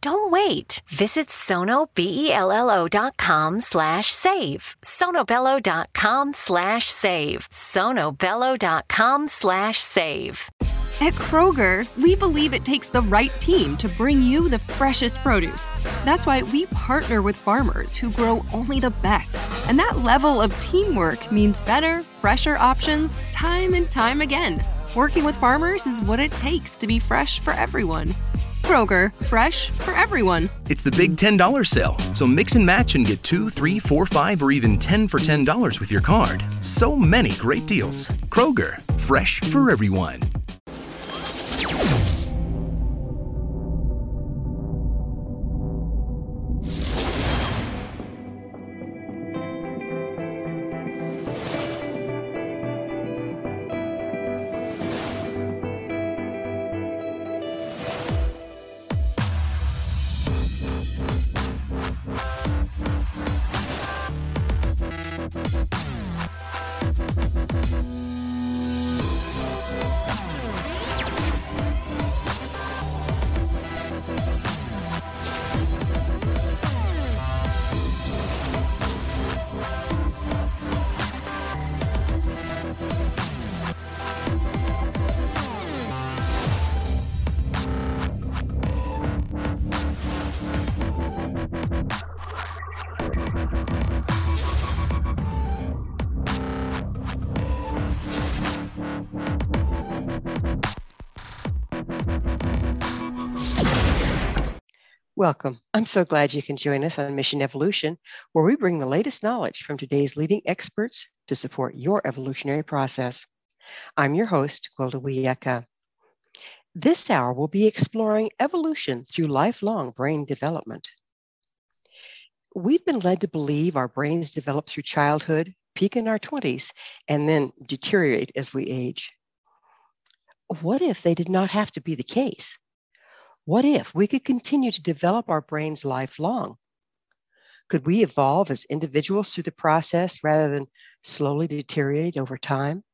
Don't wait. Visit sonobello.com slash save. sonobello.com slash save. sonobello.com slash save. At Kroger, we believe it takes the right team to bring you the freshest produce. That's why we partner with farmers who grow only the best. And that level of teamwork means better, fresher options time and time again. Working with farmers is what it takes to be fresh for everyone. Kroger, fresh for everyone. It's the big $10 sale, so mix and match and get two, three, four, five, or even 10 for $10 with your card. So many great deals. Kroger, fresh for everyone. Welcome. I'm so glad you can join us on Mission Evolution, where we bring the latest knowledge from today's leading experts to support your evolutionary process. I'm your host, Gwilda Wiyaka. This hour we'll be exploring evolution through lifelong brain development. We've been led to believe our brains develop through childhood, peak in our 20s, and then deteriorate as we age. What if they did not have to be the case? What if we could continue to develop our brains lifelong? Could we evolve as individuals through the process rather than slowly deteriorate over time?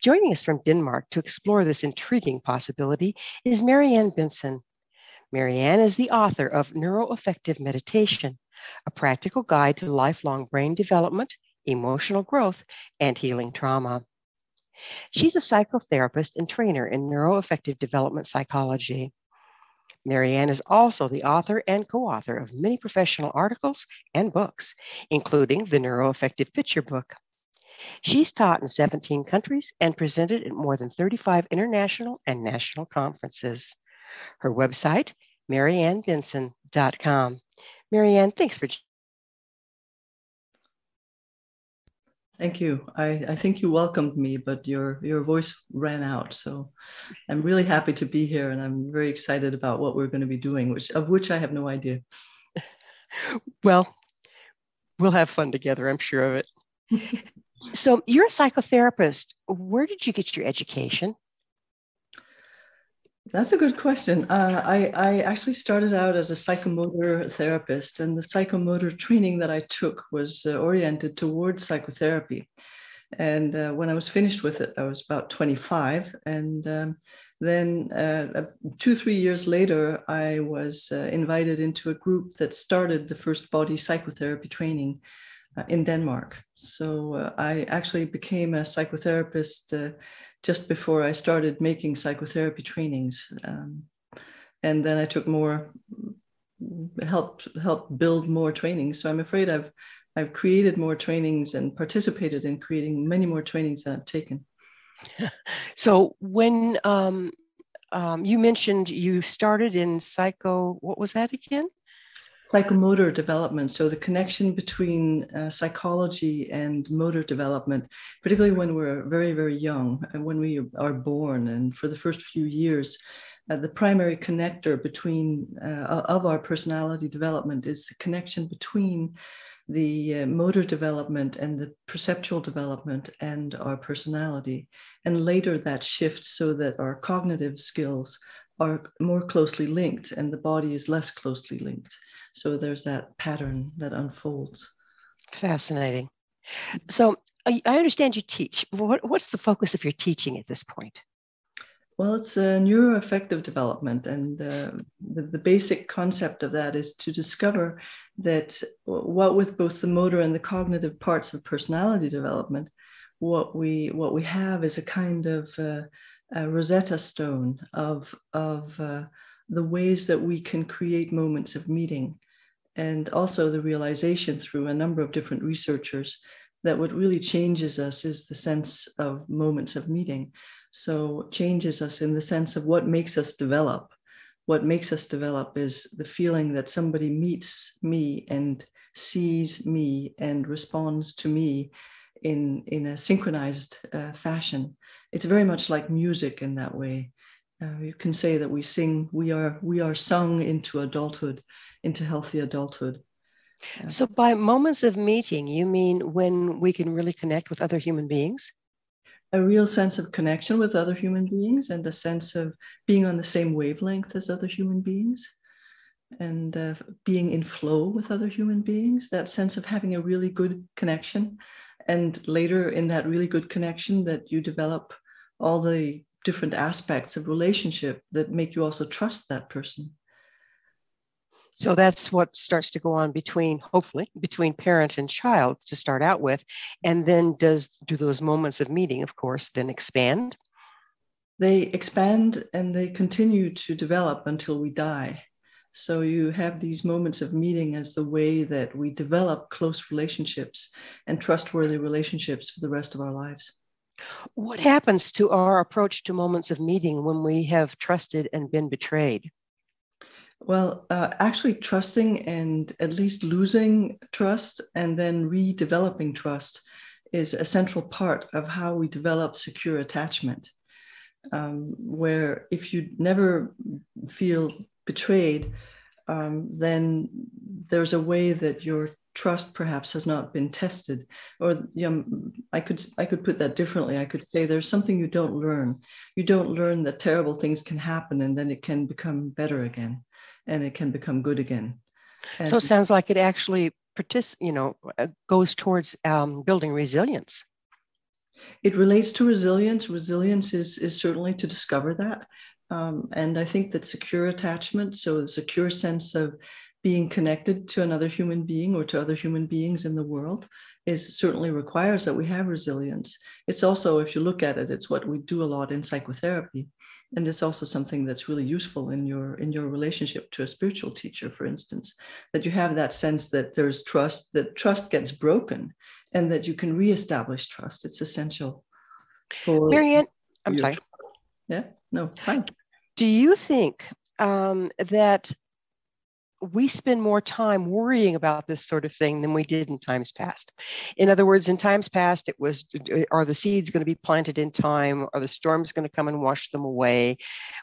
Joining us from Denmark to explore this intriguing possibility is Marianne Bentzen. Marianne is the author of Neuroaffective Meditation, a practical guide to lifelong brain development, emotional growth, and healing trauma. She's a psychotherapist and trainer in neuroaffective development psychology. Marianne is also the author and co author of many professional articles and books, including the Neuroaffective Picture Book. She's taught in 17 countries and presented at more than 35 international and national conferences. Her website, mariannebentzen.com. Marianne, thanks for Thank you. I, I think you welcomed me, but your your voice ran out. So I'm really happy to be here, and I'm very excited about what we're going to be doing, which of which I have no idea. Well, we'll have fun together. I'm sure of it. so you're a psychotherapist. Where did you get your education? That's a good question. Uh, I, I actually started out as a psychomotor therapist, and the psychomotor training that I took was uh, oriented towards psychotherapy. And uh, when I was finished with it, I was about 25. And um, then, uh, two, three years later, I was uh, invited into a group that started the first body psychotherapy training uh, in Denmark. So I actually became a psychotherapist just before I started making psychotherapy trainings. Um, and then I took more help help build more trainings. So I'm afraid I've I've created more trainings and participated in creating many more trainings than I've taken. so when um, um, you mentioned you started in psycho, what was that again? Psychomotor development. So the connection between uh, psychology and motor development, particularly when we're very, very young and when we are born, and for the first few years, uh, the primary connector between uh, of our personality development is the connection between the uh, motor development and the perceptual development and our personality. And later that shifts so that our cognitive skills are more closely linked and the body is less closely linked. So there's that pattern that unfolds. Fascinating. So I understand you teach. What, what's the focus of your teaching at this point? Well, it's a neuroaffective development, and uh, the, the basic concept of that is to discover that what with both the motor and the cognitive parts of personality development, what we what we have is a kind of uh, a Rosetta Stone of of uh, the ways that we can create moments of meeting, and also the realization through a number of different researchers that what really changes us is the sense of moments of meeting. So changes us in the sense of what makes us develop what makes us develop is the feeling that somebody meets me and sees me and responds to me in, in a synchronized uh, fashion. It's very much like music in that way. Uh, you can say that we sing, we are, we are sung into adulthood, into healthy adulthood. So, by moments of meeting, you mean when we can really connect with other human beings? a real sense of connection with other human beings and a sense of being on the same wavelength as other human beings and uh, being in flow with other human beings that sense of having a really good connection and later in that really good connection that you develop all the different aspects of relationship that make you also trust that person so that's what starts to go on between, hopefully, between parent and child to start out with. And then does do those moments of meeting, of course, then expand? They expand and they continue to develop until we die. So you have these moments of meeting as the way that we develop close relationships and trustworthy relationships for the rest of our lives. What happens to our approach to moments of meeting when we have trusted and been betrayed? Well, uh, actually, trusting and at least losing trust and then redeveloping trust is a central part of how we develop secure attachment. Um, where if you never feel betrayed, um, then there's a way that your trust perhaps has not been tested or you know, i could i could put that differently i could say there's something you don't learn you don't learn that terrible things can happen and then it can become better again and it can become good again. And so it sounds like it actually partic- you know, uh, goes towards um, building resilience. It relates to resilience. Resilience is, is certainly to discover that. Um, and I think that secure attachment, so a secure sense of being connected to another human being or to other human beings in the world, is certainly requires that we have resilience. It's also, if you look at it, it's what we do a lot in psychotherapy. And it's also something that's really useful in your in your relationship to a spiritual teacher for instance that you have that sense that there's trust that trust gets broken and that you can reestablish trust. It's essential for marianne i'm sorry. Yeah no fine. Do you think um, that we spend more time worrying about this sort of thing than we did in times past. In other words, in times past, it was are the seeds going to be planted in time? Are the storms going to come and wash them away?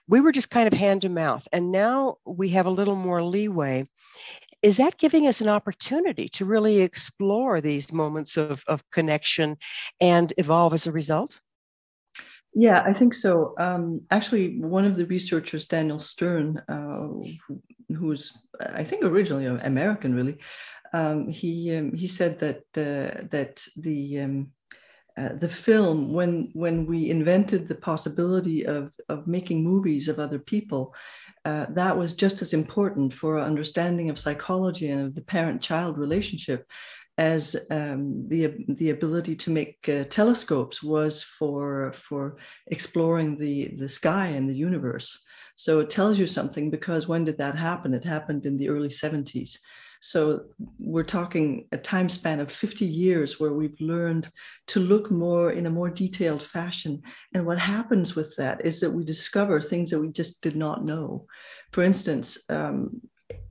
We were just kind of hand to mouth. And now we have a little more leeway. Is that giving us an opportunity to really explore these moments of, of connection and evolve as a result? Yeah, I think so. Um, actually, one of the researchers, Daniel Stern, uh, who's I think originally American, really, um, he um, he said that uh, that the um, uh, the film when when we invented the possibility of of making movies of other people, uh, that was just as important for our understanding of psychology and of the parent-child relationship as um, the, the ability to make uh, telescopes was for, for exploring the, the sky and the universe. So it tells you something because when did that happen? It happened in the early 70s. So we're talking a time span of 50 years where we've learned to look more in a more detailed fashion. And what happens with that is that we discover things that we just did not know. For instance, um,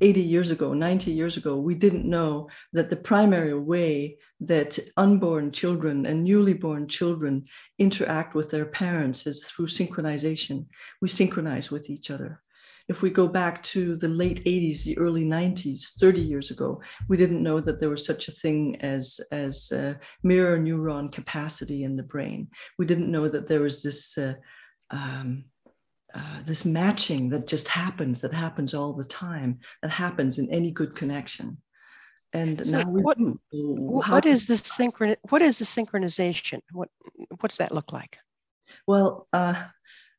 80 years ago, 90 years ago, we didn't know that the primary way that unborn children and newly born children interact with their parents is through synchronization. We synchronize with each other. If we go back to the late 80s, the early 90s, 30 years ago, we didn't know that there was such a thing as, as uh, mirror neuron capacity in the brain. We didn't know that there was this. Uh, um, uh, this matching that just happens, that happens all the time, that happens in any good connection. And so now what, what is the synchron? What is the synchronization? What what's that look like? Well, uh,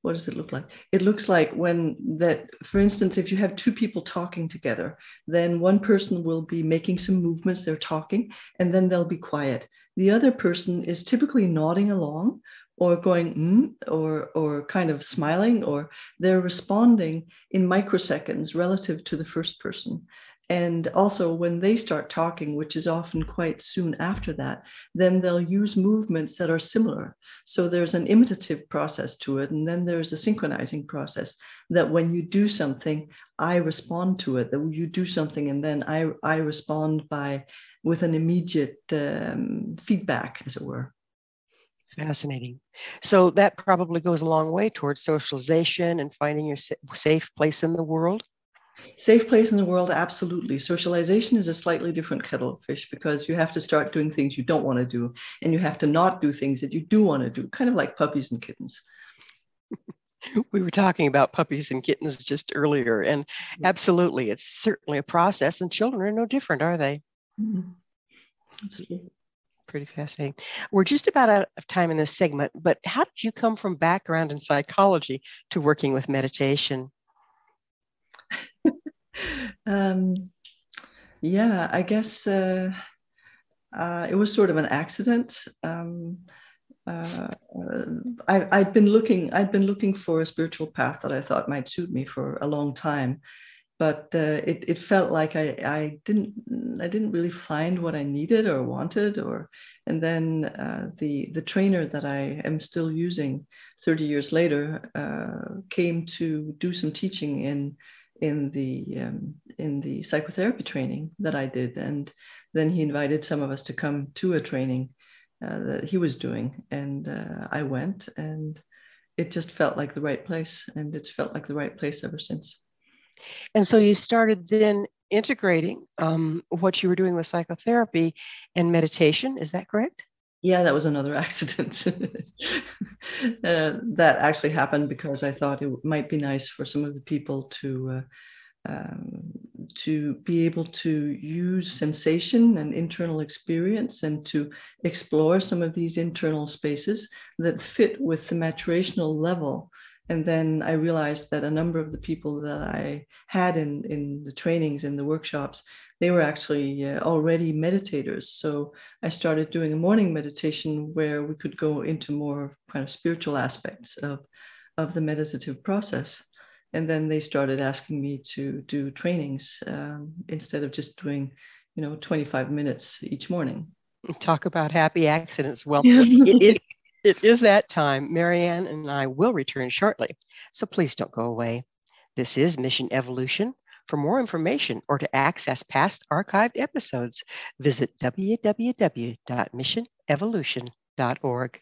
what does it look like? It looks like when that, for instance, if you have two people talking together, then one person will be making some movements, they're talking, and then they'll be quiet. The other person is typically nodding along or going mm, or or kind of smiling or they're responding in microseconds relative to the first person. And also when they start talking which is often quite soon after that then they'll use movements that are similar. So there's an imitative process to it and then there's a synchronizing process that when you do something i respond to it. That you do something and then i i respond by with an immediate um, feedback as it were Fascinating. So that probably goes a long way towards socialization and finding your safe place in the world. Safe place in the world, absolutely. Socialization is a slightly different kettle of fish because you have to start doing things you don't want to do, and you have to not do things that you do want to do, kind of like puppies and kittens. we were talking about puppies and kittens just earlier, and absolutely, it's certainly a process, and children are no different, are they? Mm-hmm pretty fascinating. We're just about out of time in this segment, but how did you come from background in psychology to working with meditation? um, yeah, I guess uh, uh, it was sort of an accident. Um, uh, I, I'd been looking. I'd been looking for a spiritual path that I thought might suit me for a long time, but uh, it, it felt like I, I didn't I didn't really find what I needed or wanted or and then uh, the the trainer that I am still using 30 years later uh, came to do some teaching in in the um, in the psychotherapy training that I did and then he invited some of us to come to a training uh, that he was doing and uh, I went and it just felt like the right place and it's felt like the right place ever since. And so you started then integrating um, what you were doing with psychotherapy and meditation. Is that correct? Yeah, that was another accident. uh, that actually happened because I thought it might be nice for some of the people to uh, um, to be able to use sensation and internal experience and to explore some of these internal spaces that fit with the maturational level and then I realized that a number of the people that I had in in the trainings and the workshops, they were actually uh, already meditators. So I started doing a morning meditation where we could go into more kind of spiritual aspects of of the meditative process. And then they started asking me to do trainings um, instead of just doing, you know, 25 minutes each morning. Talk about happy accidents. Well, it, it, it is that time. Marianne and I will return shortly, so please don't go away. This is Mission Evolution. For more information or to access past archived episodes, visit www.missionevolution.org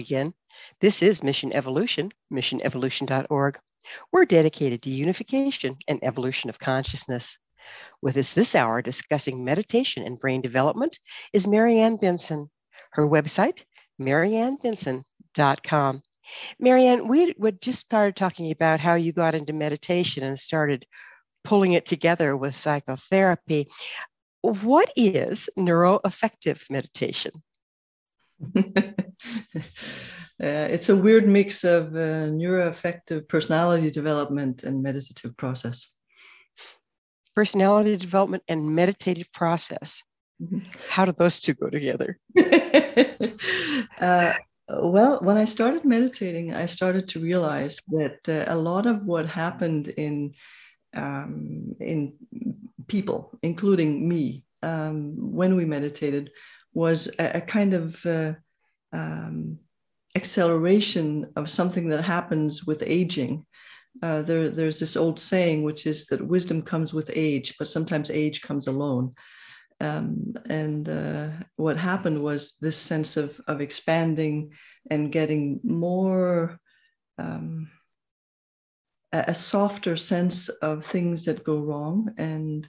Again. This is Mission Evolution, missionevolution.org. We're dedicated to unification and evolution of consciousness. With us this hour discussing meditation and brain development is Marianne Bentzen. Her website, mariannebentzen.com. Marianne, we would just started talking about how you got into meditation and started pulling it together with psychotherapy. What is neuroaffective meditation? uh, it's a weird mix of uh, neuroaffective personality development and meditative process. Personality development and meditative process. Mm-hmm. How do those two go together? uh, well, when I started meditating, I started to realize that uh, a lot of what happened in um, in people, including me, um, when we meditated, was a, a kind of uh, um, acceleration of something that happens with aging. Uh, there, there's this old saying, which is that wisdom comes with age, but sometimes age comes alone. Um, and uh, what happened was this sense of, of expanding and getting more um, a, a, softer sense of things that go wrong and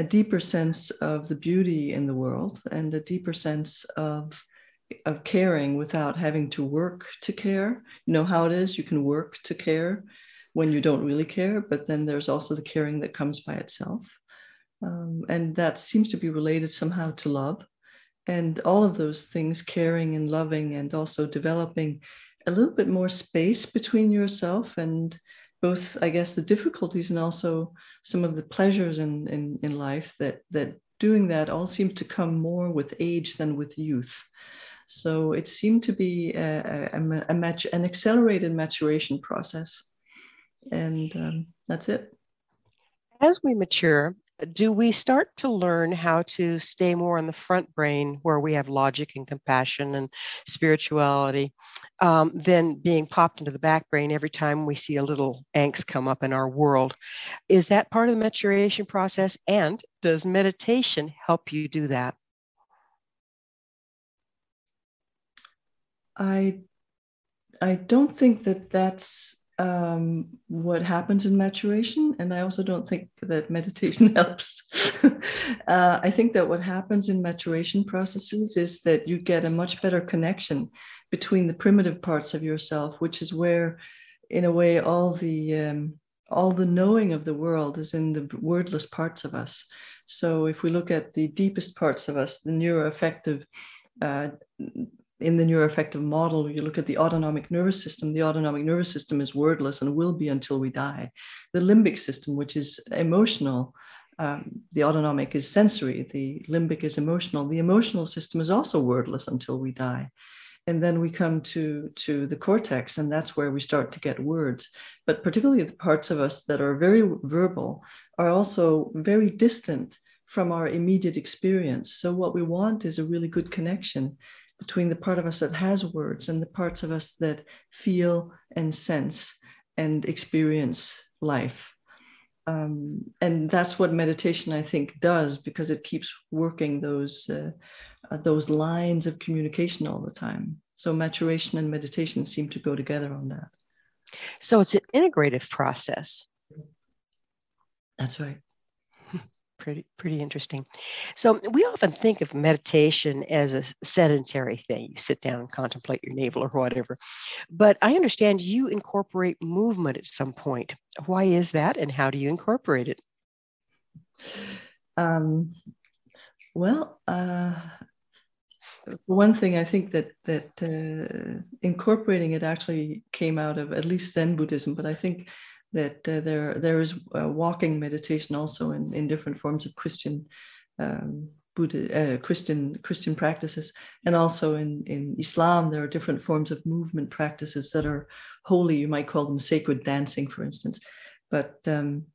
a deeper sense of the beauty in the world and a deeper sense of of caring without having to work to care. You know how it is you can work to care when you don't really care but then there's also the caring that comes by itself. Um, and that seems to be related somehow to love. And all of those things caring and loving and also developing a little bit more space between yourself and both i guess the difficulties and also some of the pleasures in in, in life that that doing that all seems to come more with age than with youth. So it seemed to be a, a, a match an accelerated maturation process. And um, that's it. As we mature do we start to learn how to stay more in the front brain where we have logic and compassion and spirituality um, than being popped into the back brain every time we see a little angst come up in our world? Is that part of the maturation process? And does meditation help you do that? I i don't think that that's um, what happens in maturation. And I also don't think that meditation helps. uh, I think that what happens in maturation processes is that you get a much better connection between the primitive parts of yourself, which is where, in a way, all the um, all the knowing of the world is in the wordless parts of us. So if we look at the deepest parts of us, the neuroaffective uh, in the neuroaffective model, you look at the autonomic nervous system. The autonomic nervous system is wordless and will be until we die. The limbic system, which is emotional, um, the autonomic is sensory, the limbic is emotional. The emotional system is also wordless until we die. And then we come to, to the cortex, and that's where we start to get words. But particularly the parts of us that are very verbal are also very distant from our immediate experience. So, what we want is a really good connection between the part of us that has words and the parts of us that feel and sense and experience life. Um, and that's what meditation, I think, does because it keeps working those uh, uh, those lines of communication all the time. So maturation and meditation seem to go together on that. So it's an integrative process. That's right. Pretty, pretty interesting. So we often think of meditation as a sedentary thing. You sit down and contemplate your navel or whatever. But I understand you incorporate movement at some point. Why is that, and how do you incorporate it? Um, well, uh, one thing I think that that uh, incorporating it actually came out of at least Zen Buddhism, but I think that uh, there there is walking meditation also in, in different forms of Christian um, Buddha, uh, Christian Christian practices, and also in in Islam there are different forms of movement practices that are holy. You might call them sacred dancing, for instance. But um,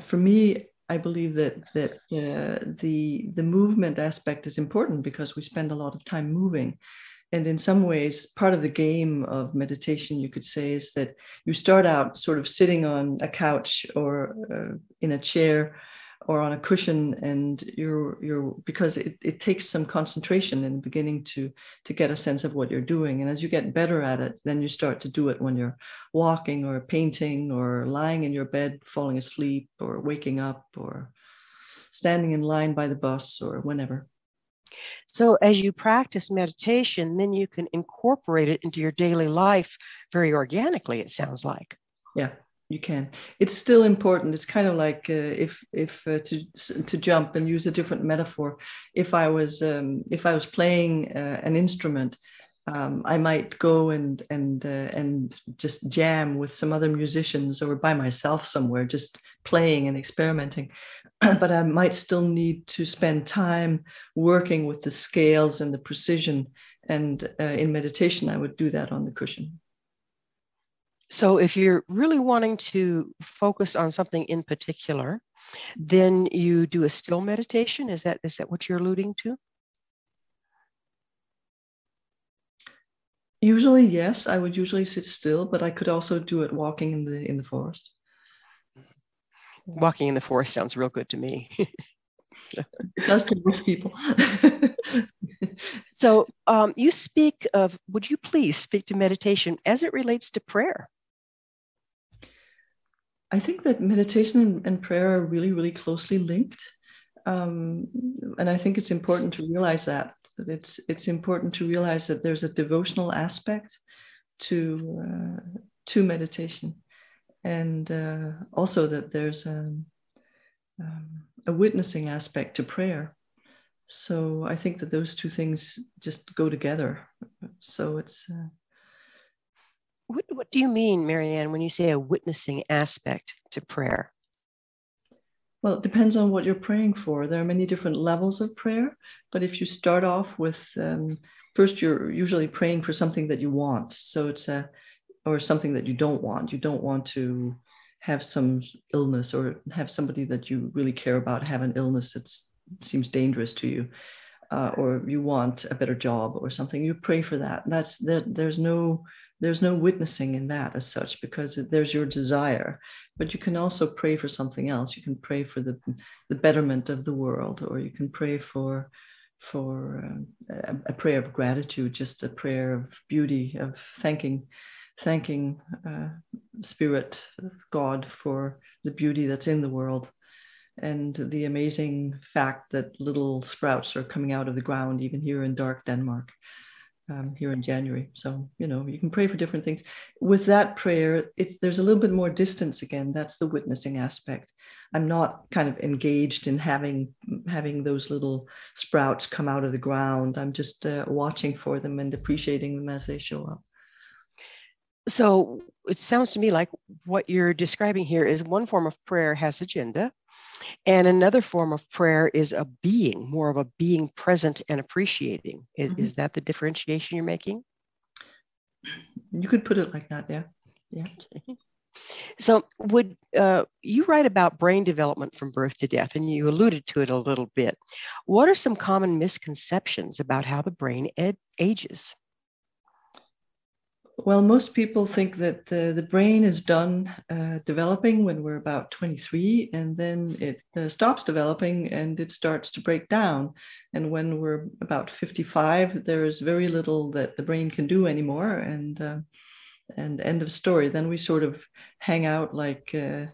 for me, I believe that that uh, the the movement aspect is important because we spend a lot of time moving, and in some ways, part of the game of meditation, you could say, is that you start out sort of sitting on a couch or uh, in a chair or on a cushion and you're you're because it, it takes some concentration in the beginning to to get a sense of what you're doing. And as you get better at it then you start to do it when you're walking or painting or lying in your bed falling asleep or waking up or standing in line by the bus or whenever so as you practice meditation then you can incorporate it into your daily life very organically it sounds like. Yeah you can. It's still important. It's kind of like uh, if if uh, to to jump and use a different metaphor. If i was um, if i was playing uh, an instrument um, i might go and and uh, and just jam with some other musicians or by myself somewhere just playing and experimenting but i might still need to spend time working with the scales and the precision and uh, in meditation i would do that on the cushion so if you're really wanting to focus on something in particular, then you do a still meditation. Is that is that what you're alluding to? Usually, yes. I would usually sit still, but I could also do it walking in the in the forest. Walking in the forest sounds real good to me. it does to most people. so um, you speak of, would you please speak to meditation as it relates to prayer? I think that meditation and prayer are really, really closely linked. Um, and I think it's important to realize that. That it's it's important to realize that there's a devotional aspect to uh, to meditation, and uh, also that there's a, um, a witnessing aspect to prayer. So I think that those two things just go together. So it's uh, what, what do you mean, Marianne, when you say a witnessing aspect to prayer? Well, it depends on what you're praying for. There are many different levels of prayer, but if you start off with um, first, you're usually praying for something that you want. So it's a, or something that you don't want. You don't want to have some illness or have somebody that you really care about have an illness that seems dangerous to you. Uh, or you want a better job or something, you pray for that. That's there, there's no there's no witnessing in that as such because there's your desire. But you can also pray for something else. You can pray for the the betterment of the world or you can pray for for uh, a, a, prayer of gratitude just a prayer of beauty of thanking thanking uh, spirit god for the beauty that's in the world. And the amazing fact that little sprouts are coming out of the ground even here in dark denmark um, here in January. So you know you can pray for different things. With that prayer, it's there's a little bit more distance again. That's the witnessing aspect. I'm not kind of engaged in having having those little sprouts come out of the ground. I'm just uh, watching for them and appreciating them as they show up. So it sounds to me like what you're describing here is one form of prayer has agenda, and another form of prayer is a being, more of a being present and appreciating. Is, mm-hmm. is that the differentiation you're making? You could put it like that, yeah. Yeah. Okay. So, would uh, you write about brain development from birth to death, and you alluded to it a little bit? What are some common misconceptions about how the brain ed- ages? Well, most people think that the, the brain is done uh, developing when we're about 23, and then it uh, stops developing and it starts to break down. And when we're about 55, there is very little that the brain can do anymore, and uh, and end of story. Then we sort of hang out like uh,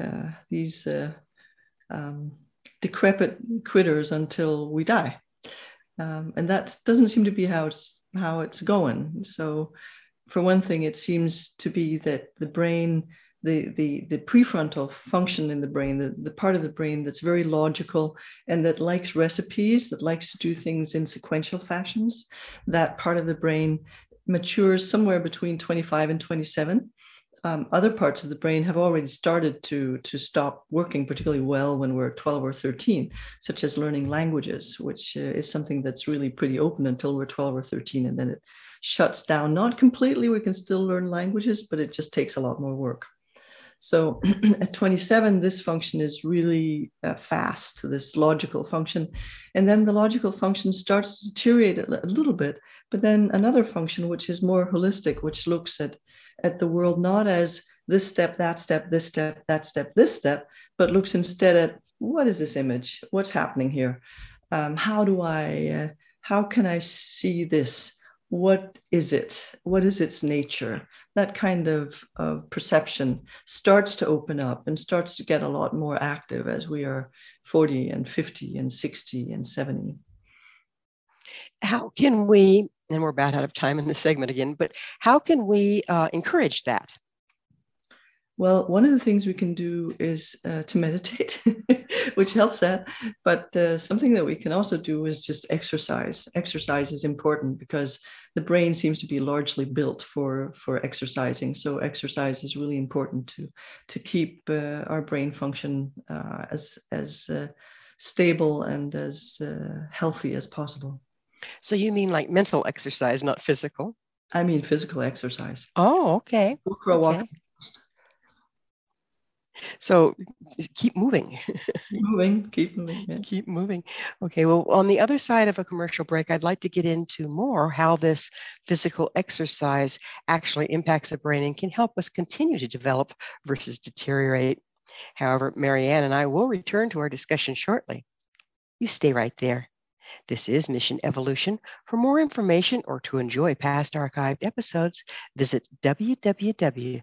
uh, these uh, um, decrepit critters until we die, um, and that doesn't seem to be how it's how it's going. So for one thing, it seems to be that the brain, the, the, the prefrontal function in the brain, the, the part of the brain that's very logical and that likes recipes, that likes to do things in sequential fashions, that part of the brain matures somewhere between 25 and 27. Um, other parts of the brain have already started to, to stop working particularly well when we're 12 or 13, such as learning languages, which uh, is something that's really pretty open until we're 12 or 13, and then it shuts down. Not completely, we can still learn languages, but it just takes a lot more work. So at 27, this function is really uh, fast, this logical function. And then the logical function starts to deteriorate a, little bit. But then another function, which is more holistic, which looks at, at the world not as this step, that step, this step, that step, this step, but looks instead at what is this image? What's happening here? Um, how do I, uh, how can I see this? What is it? What is its nature? That kind of, of perception starts to open up and starts to get a lot more active as we are 40 and 50 and 60 and 70. How can we, and we're about out of time in this segment again, but how can we uh, encourage that? Well, one of the things we can do is uh, to meditate, which helps that. But uh, something that we can also do is just exercise. Exercise is important because the brain seems to be largely built for for exercising. So exercise is really important to to keep uh, our brain function uh, as as uh, stable and as uh, healthy as possible. So you mean like mental exercise, not physical? I mean physical exercise. Oh, okay. Go for a walk so keep moving. keep moving, keep moving. Yeah. Keep moving. Okay, well, on the other side of a commercial break, I'd like to get into more how this physical exercise actually impacts the brain and can help us continue to develop versus deteriorate. However, Marianne and I will return to our discussion shortly. You stay right there. This is Mission Evolution. For more information or to enjoy past archived episodes, visit www.mission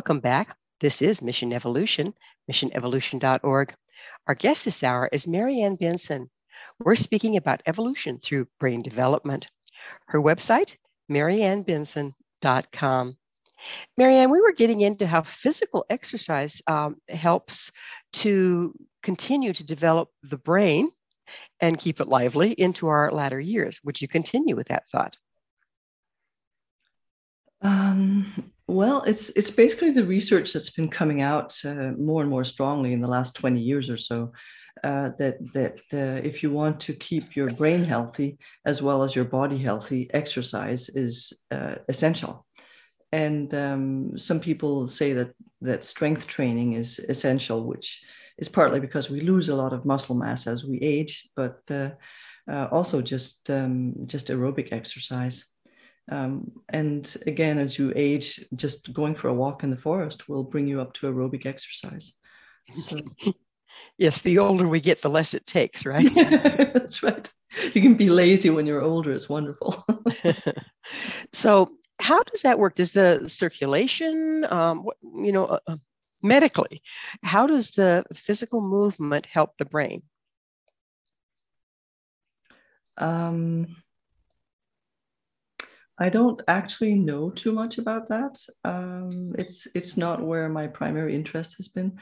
Welcome back. This is Mission Evolution, missionevolution.org. Our guest this hour is Marianne Bentzen. We're speaking about evolution through brain development. Her website, mariannebentzen.com. Marianne, we were getting into how physical exercise um, helps to continue to develop the brain and keep it lively into our latter years. Would you continue with that thought? Um, well, it's it's basically the research that's been coming out uh, more and more strongly in the last 20 years or so. Uh, that that uh, if you want to keep your brain healthy as well as your body healthy, exercise is uh, essential. And um, some people say that that strength training is essential, which is partly because we lose a lot of muscle mass as we age, but uh, uh, also just um, just aerobic exercise. Um, and again, as you age, just going for a walk in the forest will bring you up to aerobic exercise. So. yes, the older we get, the less it takes, right? That's right. You can be lazy when you're older. It's wonderful. so, how does that work? Does the circulation, um, what, you know, uh, uh medically, how does the physical movement help the brain? Um, I don't actually know too much about that. Um, it's it's not where my primary interest has been.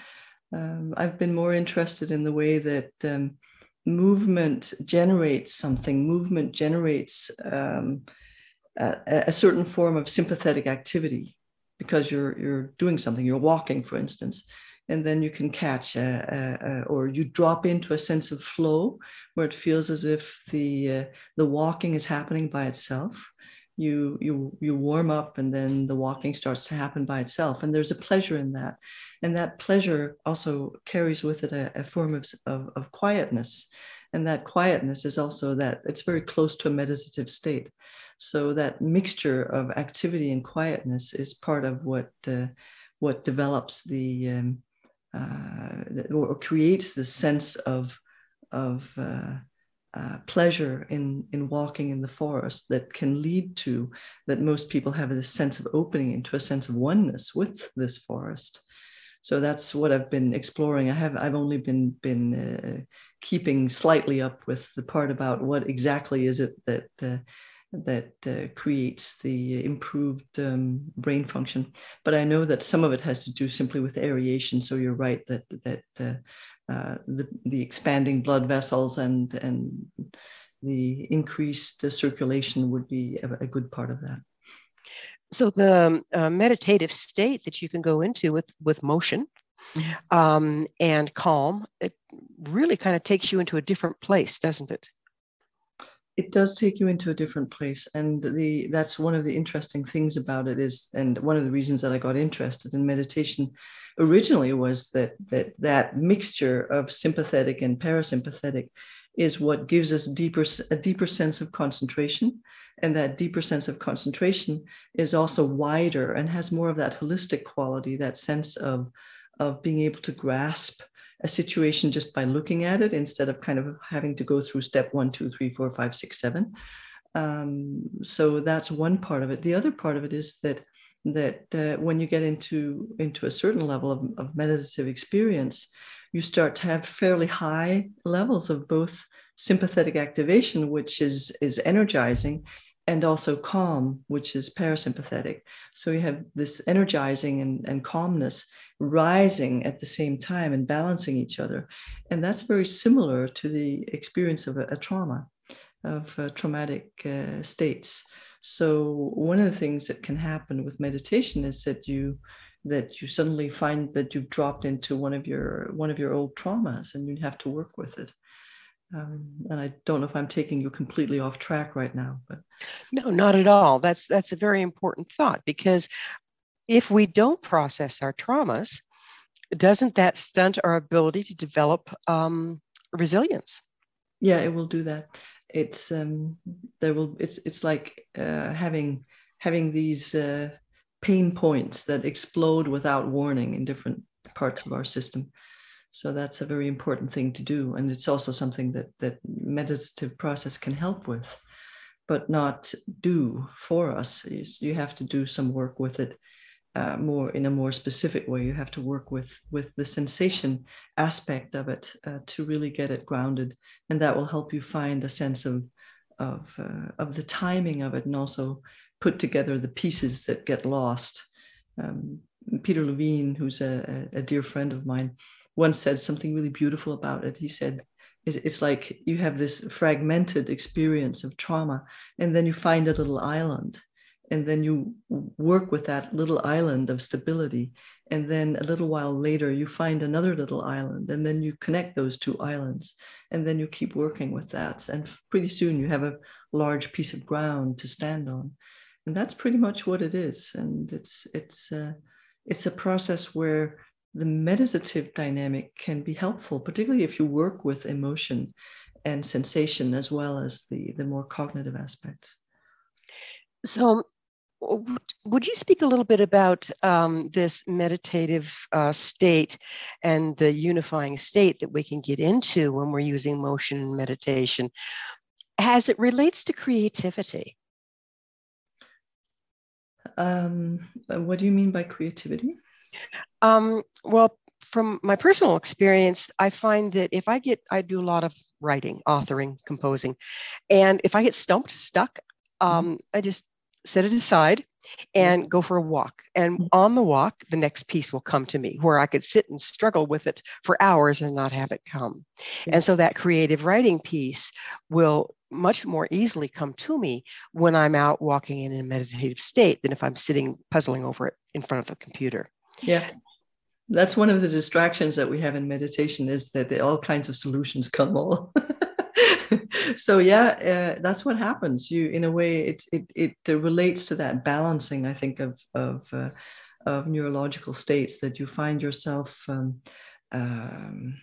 Um, I've been more interested in the way that um, movement generates something. Movement generates um, a, a, certain form of sympathetic activity because you're you're doing something. You're walking, for instance, and then you can catch a, a, or you drop into a sense of flow where it feels as if the uh, the walking is happening by itself you you you warm up and then the walking starts to happen by itself. And there's a pleasure in that. And that pleasure also carries with it a, a form of, of, of quietness. And that quietness is also that it's very close to a meditative state. So that mixture of activity and quietness is part of what uh, what develops the um, uh, or creates the sense of of uh, uh, pleasure in in walking in the forest that can lead to that most people have this sense of opening into a sense of oneness with this forest. So that's what i've been exploring. I have i've only been been uh, keeping slightly up with the part about what exactly is it that uh, that uh, creates the improved um, brain function. But i know that some of it has to do simply with aeration. So you're right that that uh, uh, the, the expanding blood vessels and, and the increased circulation would be a, a good part of that. So the um, uh, meditative state that you can go into with with motion mm-hmm. um, and calm, it really kind of takes you into a different place, doesn't it? It does take you into a different place, and the that's one of the interesting things about it is, and one of the reasons that I got interested in meditation originally was that that that mixture of sympathetic and parasympathetic is what gives us deeper a deeper sense of concentration and that deeper sense of concentration is also wider and has more of that holistic quality that sense of of being able to grasp a situation just by looking at it instead of kind of having to go through step one two three four five six seven. Um, so that's one part of it. The other part of it is that that uh, when you get into into a certain level of, of meditative experience you start to have fairly high levels of both sympathetic activation which is is energizing and also calm which is parasympathetic. So you have this energizing and, and calmness rising at the same time and balancing each other and that's very similar to the experience of a, a trauma of uh, traumatic uh, states so one of the things that can happen with meditation is that you that you suddenly find that you've dropped into one of your one of your old traumas and you have to work with it. Um, and I don't know if I'm taking you completely off track right now, but no, not at all. That's that's a very important thought because if we don't process our traumas, doesn't that stunt our ability to develop um, resilience? Yeah, it will do that it's um, there will it's it's like uh, having having these uh, pain points that explode without warning in different parts of our system. So that's a very important thing to do, and it's also something that that meditative process can help with, but not do for us. You, you have to do some work with it uh, more in a more specific way. You have to work with with the sensation aspect of it uh, to really get it grounded, and that will help you find a sense of of uh, of the timing of it, and also put together the pieces that get lost. Um, Peter Levine, who's a, a dear friend of mine, once said something really beautiful about it. He said, it's like you have this fragmented experience of trauma, and then you find a little island and then you work with that little island of stability. And then a little while later you find another little island and then you connect those two islands and then you keep working with that. And pretty soon you have a large piece of ground to stand on. And that's pretty much what it is. And it's it's uh, it's a process where the meditative dynamic can be helpful particularly if you work with emotion and sensation as well as the the more cognitive aspects. So would you speak a little bit about um, this meditative uh, state and the unifying state that we can get into when we're using motion and meditation as it relates to creativity? Um, what do you mean by creativity? Um, well, from my personal experience, I find that if I get, I do a lot of writing, authoring, composing, and if I get stumped, stuck, mm-hmm. um, I just set it aside and go for a walk. And mm. on the walk, the next piece will come to me where I could sit and struggle with it for hours and not have it come. And so that creative writing piece will much more easily come to me when I'm out walking in a meditative state than if I'm sitting puzzling over it in front of the computer. Yeah. That's one of the distractions that we have in meditation is that all kinds of solutions come all so yeah, uh, that's what happens. You, in a way, it's it it relates to that balancing. I think of of uh, of neurological states that you find yourself um, um,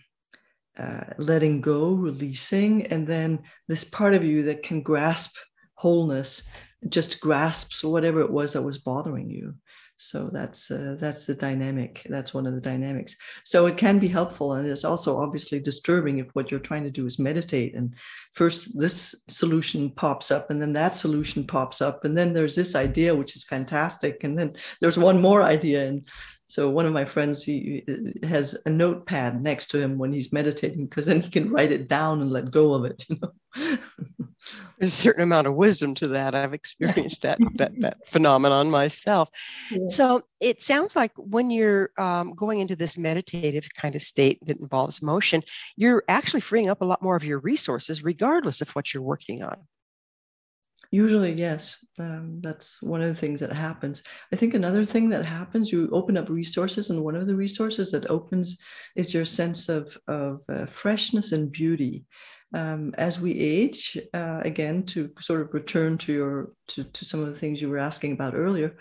uh, letting go, releasing, and then this part of you that can grasp wholeness just grasps whatever it was that was bothering you so that's uh, that's the dynamic that's one of the dynamics. So it can be helpful and it's also obviously disturbing if what you're trying to do is meditate and first this solution pops up and then that solution pops up and then there's this idea which is fantastic and then there's one more idea and so one of my friends he has a notepad next to him when he's meditating because then he can write it down and let go of it you know there's a certain amount of wisdom to that. I've experienced that that, that phenomenon myself. Yeah. So it sounds like when you're um, going into this meditative kind of state that involves motion, you're actually freeing up a lot more of your resources, regardless of what you're working on. Usually, yes. Um, that's one of the things that happens. I think another thing that happens, you open up resources, and one of the resources that opens is your sense of, of uh, freshness and beauty um, as we age, uh, again, to sort of return to your to, to some of the things you were asking about earlier,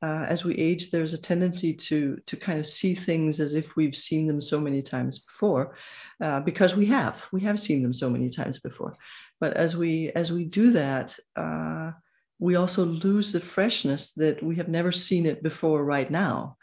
uh, as we age, there's a tendency to to kind of see things as if we've seen them so many times before, uh, because we have. We have seen them so many times before. But as we as we do that, uh, we also lose the freshness that we have never seen it before right now,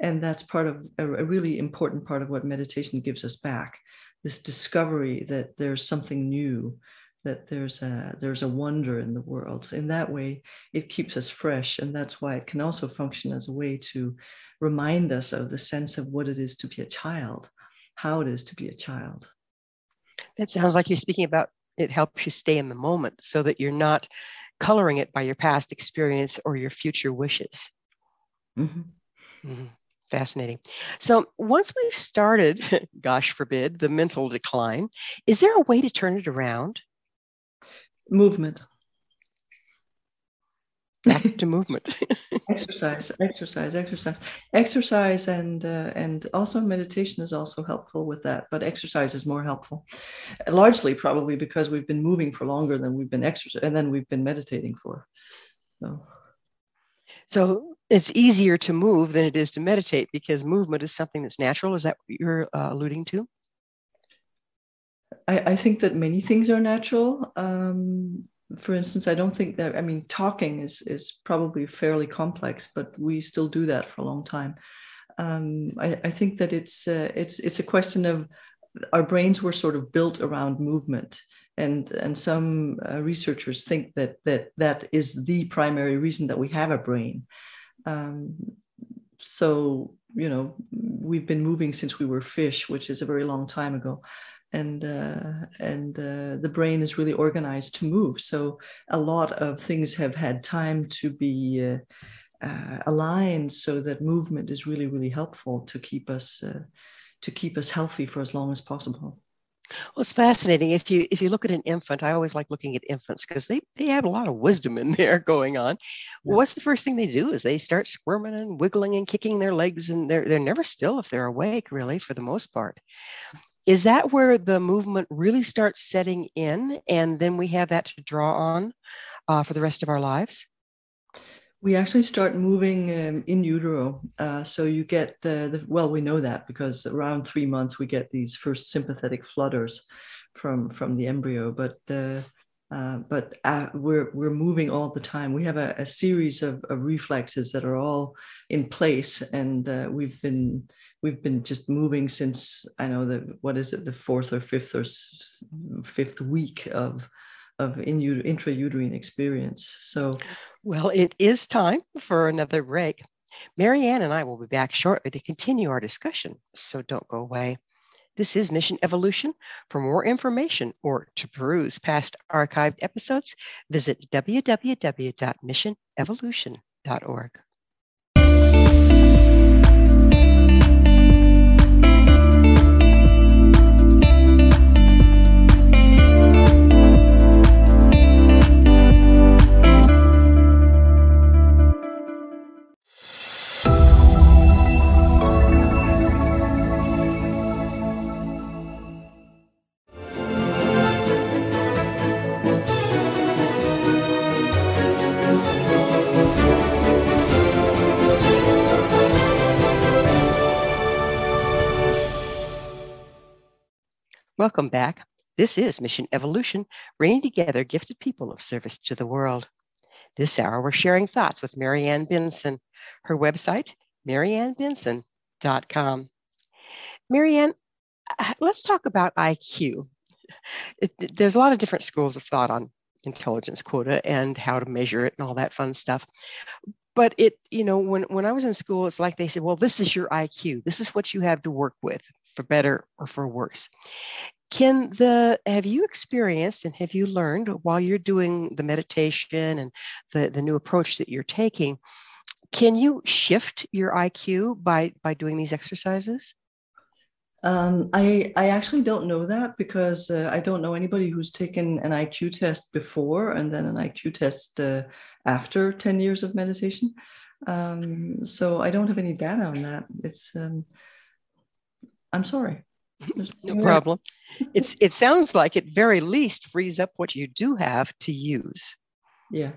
and that's part of a, a really important part of what meditation gives us back this discovery that there's something new that there's a there's a wonder in the world in that way it keeps us fresh and that's why it can also function as a way to remind us of the sense of what it is to be a child how it is to be a child that sounds like you're speaking about it helps you stay in the moment so that you're not coloring it by your past experience or your future wishes mm-hmm. Mm-hmm. Fascinating. So once we've started, gosh forbid, the mental decline, is there a way to turn it around? Movement. Back to movement. exercise, exercise, exercise, exercise, and uh, and also meditation is also helpful with that. But exercise is more helpful, largely probably because we've been moving for longer than we've been exercising, and then we've been meditating for. So. So it's easier to move than it is to meditate because movement is something that's natural. Is that what you're uh, alluding to? I, I, think that many things are natural. Um, for instance, I don't think that, I mean, talking is, is probably fairly complex, but we still do that for a long time. Um, I, I, think that it's, uh, it's, it's a question of our brains were sort of built around movement and and some uh, researchers think that that that is the primary reason that we have a brain um, so, you know, we've been moving since we were fish, which is a very long time ago. And uh, and uh, the brain is really organized to move. So a lot of things have had time to be uh, uh aligned, so that movement is really really helpful to keep us uh, to keep us healthy for as long as possible. Well, it's fascinating. If you if you look at an infant, I always like looking at infants because they they have a lot of wisdom in there going on. Yeah. What's the first thing they do is they start squirming and wiggling and kicking their legs, and they're they're never still if they're awake, really, for the most part. Is that where the movement really starts setting in, and then we have that to draw on uh, for the rest of our lives? We actually start moving um, in utero. Uh, so you get uh, the, well, we know that because around three months we get these first sympathetic flutters from from the embryo. But uh, uh but uh, we're we're moving all the time. We have a, a series of, of, reflexes that are all in place, and uh, we've been we've been just moving since I know the what is it the fourth or fifth or fifth week of of in intrauterine experience. So, well, it is time for another break. Marianne and I will be back shortly to continue our discussion, so don't go away. This is Mission Evolution. For more information or to peruse past archived episodes, visit www.missionevolution.org. Welcome back. This is Mission Evolution, bringing together gifted people of service to the world. This hour, we're sharing thoughts with Marianne Bentzen. Her website, mariannebentzen.com. Marianne, uh, let's talk about IQ. It, there's a lot of different schools of thought on intelligence quota and how to measure it and all that fun stuff. But it, you know, when, when I was in school, it's like they said, well, this is your IQ. This is what you have to work with for better or for worse. Can the have you experienced and have you learned while you're doing the meditation and the, the new approach that you're taking, can you shift your IQ by by doing these exercises? Um, I I actually don't know that because uh, I don't know anybody who's taken an IQ test before and then an IQ test uh, after ten years of meditation. Um, so I don't have any data on that. It's um, I'm sorry. No problem. it's it sounds like at very least frees up what you do have to use. Yeah.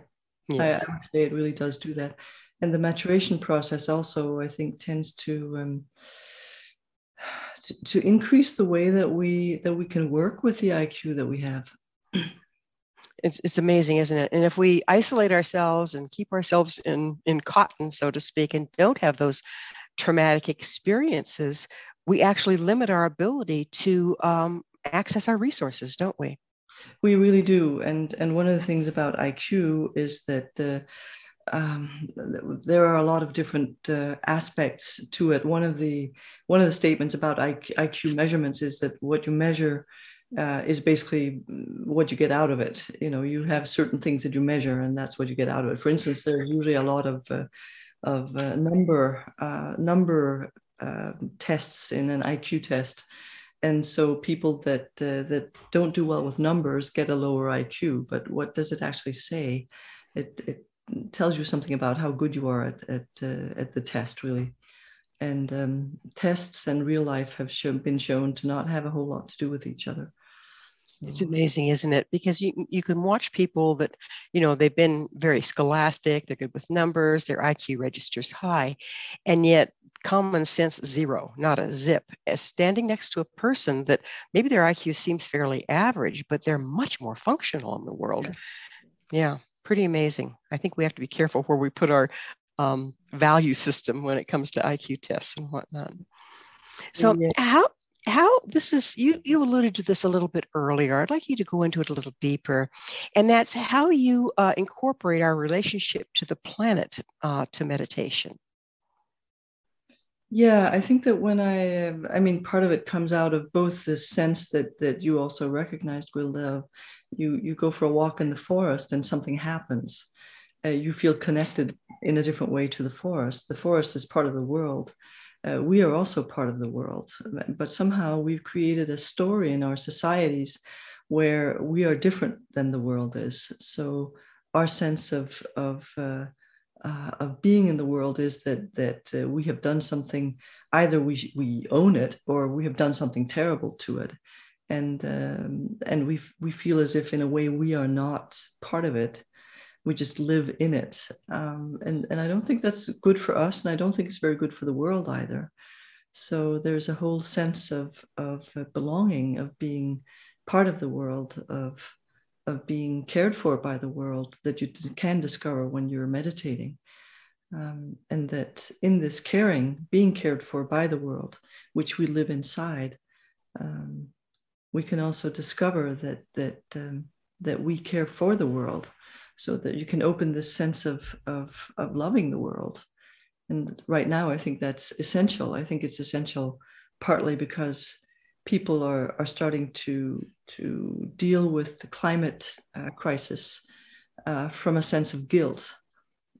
Yes. I, it really does do that. And the maturation process also, I think, tends to, um, to to increase the way that we that we can work with the IQ that we have. It's, it's amazing, isn't it? And if we isolate ourselves and keep ourselves in, in cotton, so to speak, and don't have those traumatic experiences, we actually limit our ability to um, access our resources, don't we? We really do. And and one of the things about IQ is that the um, there are a lot of different uh, aspects to it. One of the one of the statements about IQ, measurements is that what you measure uh, is basically what you get out of it. You know, you have certain things that you measure, and that's what you get out of it. For instance, there's usually a lot of uh, of uh, number uh, number uh, tests in an IQ test. And so people that uh, that don't do well with numbers get a lower IQ. But what does it actually say? It, it tells you something about how good you are at at, uh, at the test, really. And um, tests and real life have been shown to not have a whole lot to do with each other. It's amazing, isn't it? Because you you can watch people that, you know, they've been very scholastic, they're good with numbers, their IQ registers high, and yet common sense zero, not a zip, as standing next to a person that maybe their IQ seems fairly average, but they're much more functional in the world. Yeah, pretty amazing. I think we have to be careful where we put our um, value system when it comes to IQ tests and whatnot. So yeah. how how this is you you alluded to this a little bit earlier i'd like you to go into it a little deeper and that's how you uh, incorporate our relationship to the planet uh, to meditation yeah, I think that when I, I mean, part of it comes out of both the sense that that you also recognized, Will, of you you go for a walk in the forest and something happens, uh, you feel connected in a different way to the forest. The forest is part of the world. Uh, we are also part of the world, but somehow we've created a story in our societies where we are different than the world is. So our sense of of uh, uh, of being in the world is that that uh, we have done something either we we own it or we have done something terrible to it. And um, and we we feel as if in a way we are not part of it. We just live in it. Um, and and I don't think that's good for us and I don't think it's very good for the world either. So there's a whole sense of of belonging of being part of the world of of being cared for by the world that you can discover when you're meditating. Um, and that in this caring, being cared for by the world, which we live inside, um, we can also discover that that um, that we care for the world, so that you can open this sense of of, of loving the world, And right now, I think that's essential. I think it's essential partly because people are, are starting to, to deal with the climate uh, crisis uh, from a sense of guilt.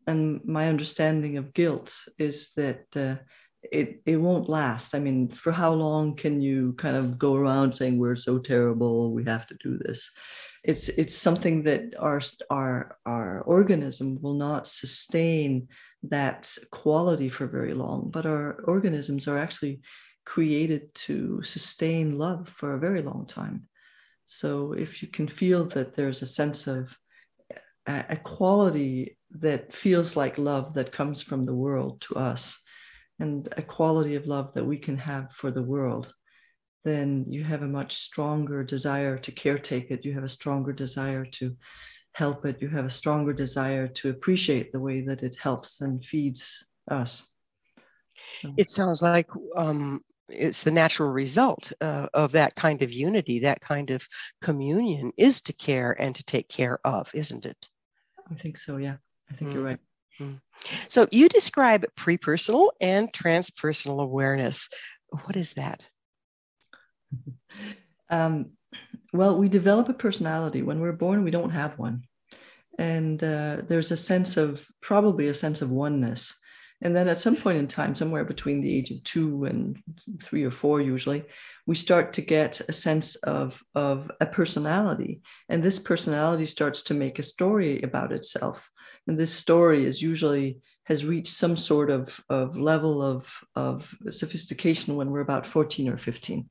And my understanding of guilt is that uh, it, it won't last. I mean, for how long can you kind of go around saying we're so terrible, we have to do this? It's, it's something that our, our, our organism will not sustain that quality for very long, but our organisms are actually created to sustain love for a very long time. So if you can feel that there's a sense of a, quality that feels like love that comes from the world to us, and a quality of love that we can have for the world, then you have a much stronger desire to caretake it. You have a stronger desire to help it. You have a stronger desire to appreciate the way that it helps and feeds us. It sounds like um, it's the natural result uh, of that kind of unity, that kind of communion is to care and to take care of, isn't it? I think so, yeah. I think mm. you're right. Mm. So you describe pre-personal and transpersonal awareness. What is that? Um, well, we develop a personality. When we're born, we don't have one. And uh, there's a sense of, probably a sense of oneness. And then at some point in time, somewhere between the age of two and three or four, usually, we start to get a sense of, of a personality. And this personality starts to make a story about itself. And this story is usually has reached some sort of, of level of, of sophistication when we're about 14 or 15.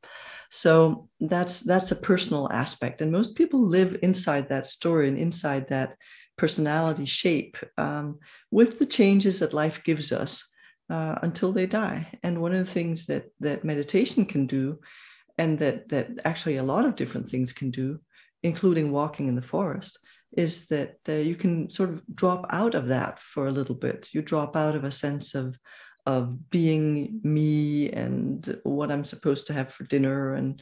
So that's that's a personal aspect. And most people live inside that story and inside that personality shape um, with the changes that life gives us uh, until they die. And one of the things that that meditation can do, and that that actually a lot of different things can do, including walking in the forest, is that uh, you can sort of drop out of that for a little bit. You drop out of a sense of of being me and what I'm supposed to have for dinner and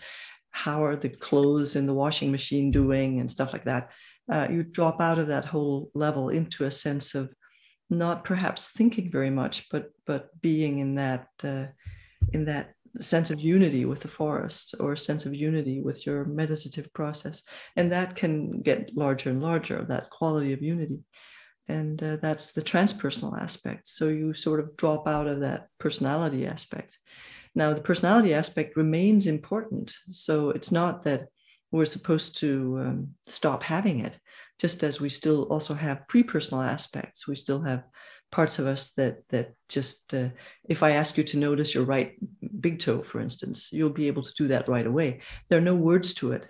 how are the clothes in the washing machine doing and stuff like that. Uh, you drop out of that whole level into a sense of not perhaps thinking very much, but but being in that uh, in that sense of unity with the forest or sense of unity with your meditative process, and that can get larger and larger. That quality of unity, and uh, that's the transpersonal aspect. So you sort of drop out of that personality aspect. Now the personality aspect remains important. So it's not that we're supposed to um, stop having it just as we still also have pre-personal aspects we still have parts of us that that just uh, if i ask you to notice your right big toe for instance you'll be able to do that right away. There are no words to it.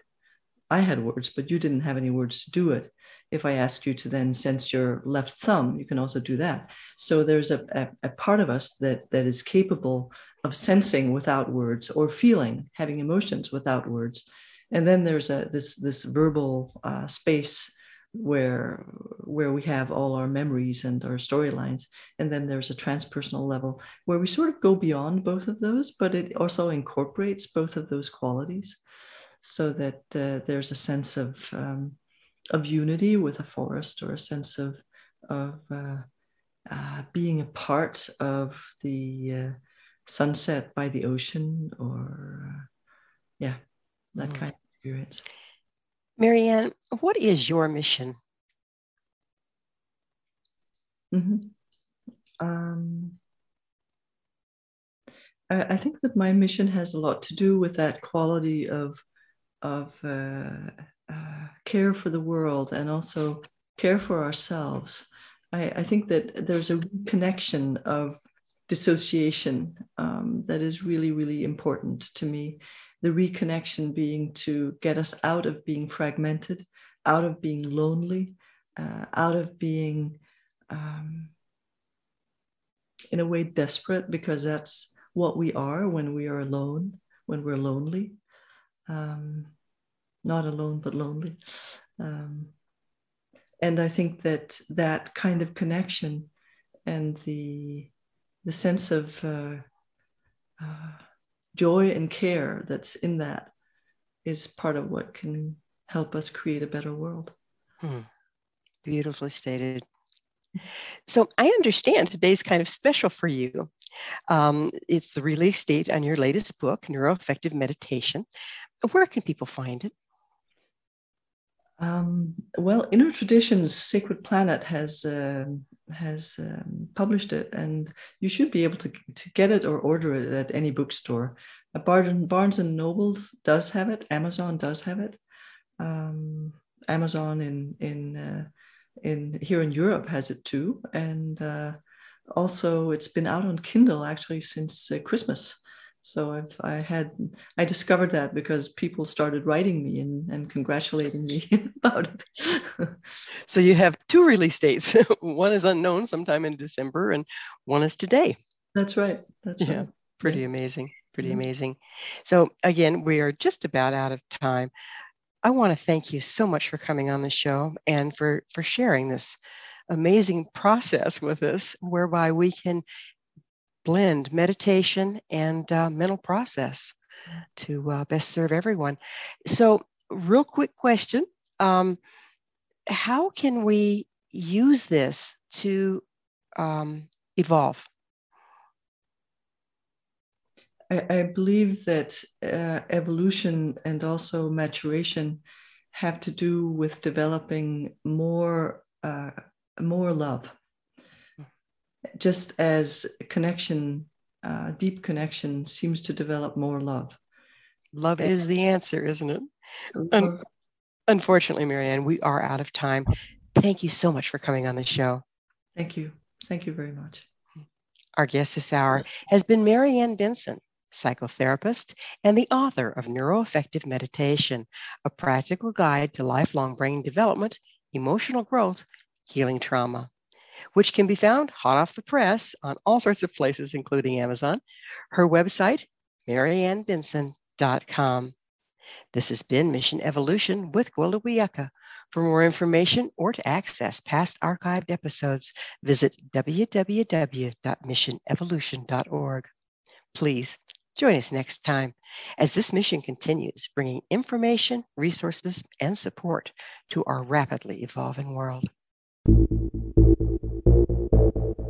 I had words but you didn't have any words to do it. If i ask you to then sense your left thumb you can also do that. So there's a, a, a part of us that that is capable of sensing without words or feeling having emotions without words. And then there's a this this verbal uh, space where where we have all our memories and our storylines and then there's a transpersonal level where we sort of go beyond both of those but it also incorporates both of those qualities so that uh, there's a sense of um, of unity with a forest or a sense of of uh, uh, being a part of the uh, sunset by the ocean or uh, yeah that mm. kind of experience Marianne, what is your mission? Mm-hmm. Um, I, I, think that my mission has a lot to do with that quality of of uh, uh, care for the world and also care for ourselves. I, I think that there's a connection of dissociation um, that is really, really important to me the reconnection being to get us out of being fragmented, out of being lonely, uh, out of being, um, in a way, desperate, because that's what we are when we are alone, when we're lonely. Um, not alone, but lonely. Um, and I think that that kind of connection and the the sense of uh, uh, joy and care that's in that is part of what can help us create a better world. Hmm. Beautifully stated. So I understand today's kind of special for you. Um, it's the release date on your latest book, Neuroaffective Meditation. Where can people find it? Um, well, Inner Traditions Sacred Planet has uh, has um, published it, and you should be able to, to get it or order it at any bookstore. Uh, Barnes, and Nobles does have it. Amazon does have it. Um, Amazon in in uh, in here in Europe has it too, and uh, also it's been out on Kindle actually since uh, Christmas. So I've I had I discovered that because people started writing me and, and congratulating me about it. so you have two release dates. one is unknown sometime in December, and one is today. That's right. That's yeah, right. Pretty yeah. amazing. Pretty mm-hmm. amazing. So again, we are just about out of time. I want to thank you so much for coming on the show and for for sharing this amazing process with us, whereby we can blend meditation and uh, mental process to uh, best serve everyone. So, real quick question um, How can we use this to um, evolve? I, I believe that uh, evolution and also maturation have to do with developing more uh, more love just as connection, uh, deep connection seems to develop more love. Love is the answer, isn't it? Un- unfortunately, Marianne, we are out of time. Thank you so much for coming on the show. Thank you. Thank you very much. Our guest this hour has been Marianne Bentzen, psychotherapist and the author of Neuroaffective Meditation, a practical guide to lifelong brain development, emotional growth, healing trauma which can be found hot off the press on all sorts of places, including Amazon. Her website, mariannebentzen.com. This has been Mission Evolution with Gwilda Wiyaka. For more information or to access past archived episodes, visit www.missionevolution.org. Please join us next time as this mission continues, bringing information, resources, and support to our rapidly evolving world. Thank you.